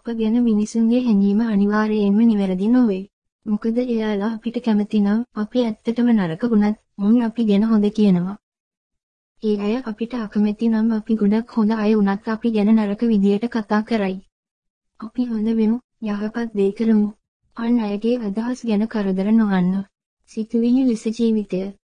අප ගැන මිනිසුන්ගේ හැඟීම අනිවාර්යයෙන්ම නිවැරදි නොවේ. මොකද එයාලා අපිට කැමති නම් අපි ඇත්තටම නරක වුණත් උන් අපි ගැන හොඳ කියනවා. ඒ අය අපිට අකමැති නම් අපි ගොඩක් හොඳ අය වුණත් අපි ගැන නරක විදියට කතා කරයි. අපි හොඳ වෙමු, යහපත් දේ කරමු. අන් අයගේ අදහස් ගැන කරදර නොවන්න. සිතුවිලි ලෙස ජීවිතය